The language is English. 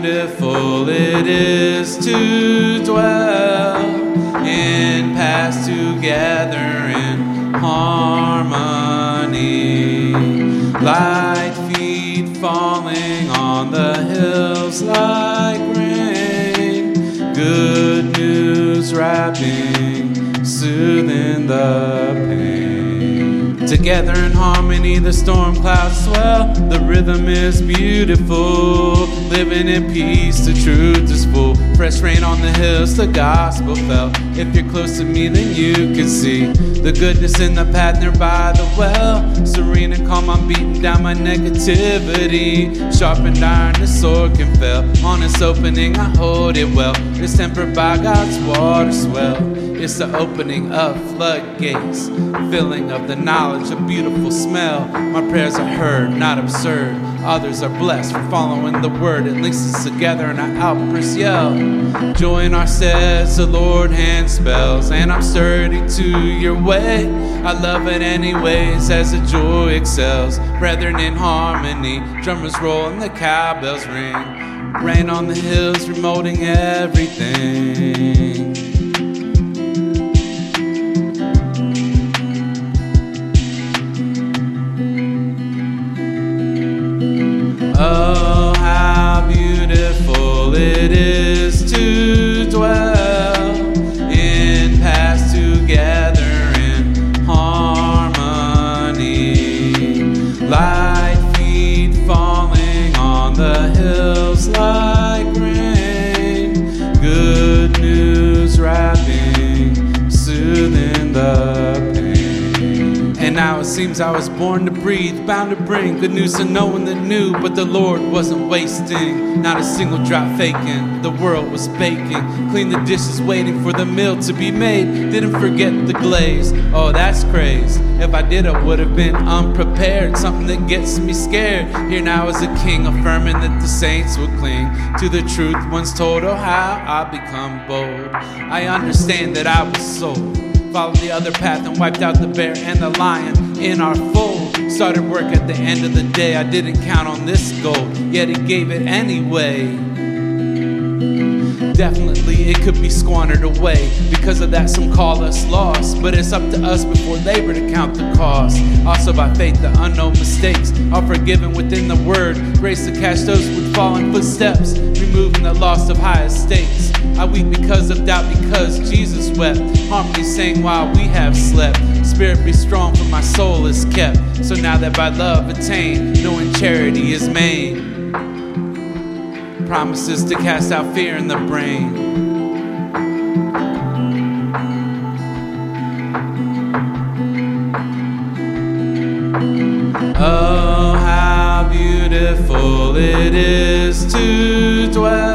beautiful it is to dwell in paths together in harmony. Light feet falling on the hills like rain. Good news wrapping, soothing the pain. Together in harmony, the storm clouds swell. The rhythm is beautiful. Living in peace, the truth is full. Fresh rain on the hills, the gospel fell. If you're close to me, then you can see the goodness in the path nearby the well. Serene and calm, I'm beating down my negativity. Sharpened iron, the sword can fail. On its opening, I hold it well. It's tempered by God's water swell. It's the opening of floodgates, filling of the knowledge, a beautiful smell. My prayers are heard, not absurd. Others are blessed for following the word. It links us together and I outburst yell. Join our steads, the Lord hand spells, and I'm sturdy to your way. I love it anyways as the joy excels. Brethren in harmony, drummers roll and the cowbells ring. Rain on the hills, remoting everything. Seems I was born to breathe, bound to bring good news to no one that knew. But the Lord wasn't wasting, not a single drop faking. The world was baking, clean the dishes, waiting for the meal to be made. Didn't forget the glaze. Oh, that's crazy. If I did, I would have been unprepared. Something that gets me scared. Here now is a king affirming that the saints will cling to the truth once told. Oh, how I become bold. I understand that I was sold followed the other path and wiped out the bear and the lion in our fold. Started work at the end of the day. I didn't count on this gold, yet he gave it anyway. Definitely it could be squandered away. Because of that, some call us lost. But it's up to us before labor to count the cost. Also, by faith, the unknown mistakes are forgiven within the word. Grace to catch those with fallen footsteps, removing the loss of high estates. I weep because of doubt, because Jesus wept. Harmony sang while we have slept. Spirit be strong, for my soul is kept. So now that by love attained, knowing charity is main. Promises to cast out fear in the brain. Oh, how beautiful it is to dwell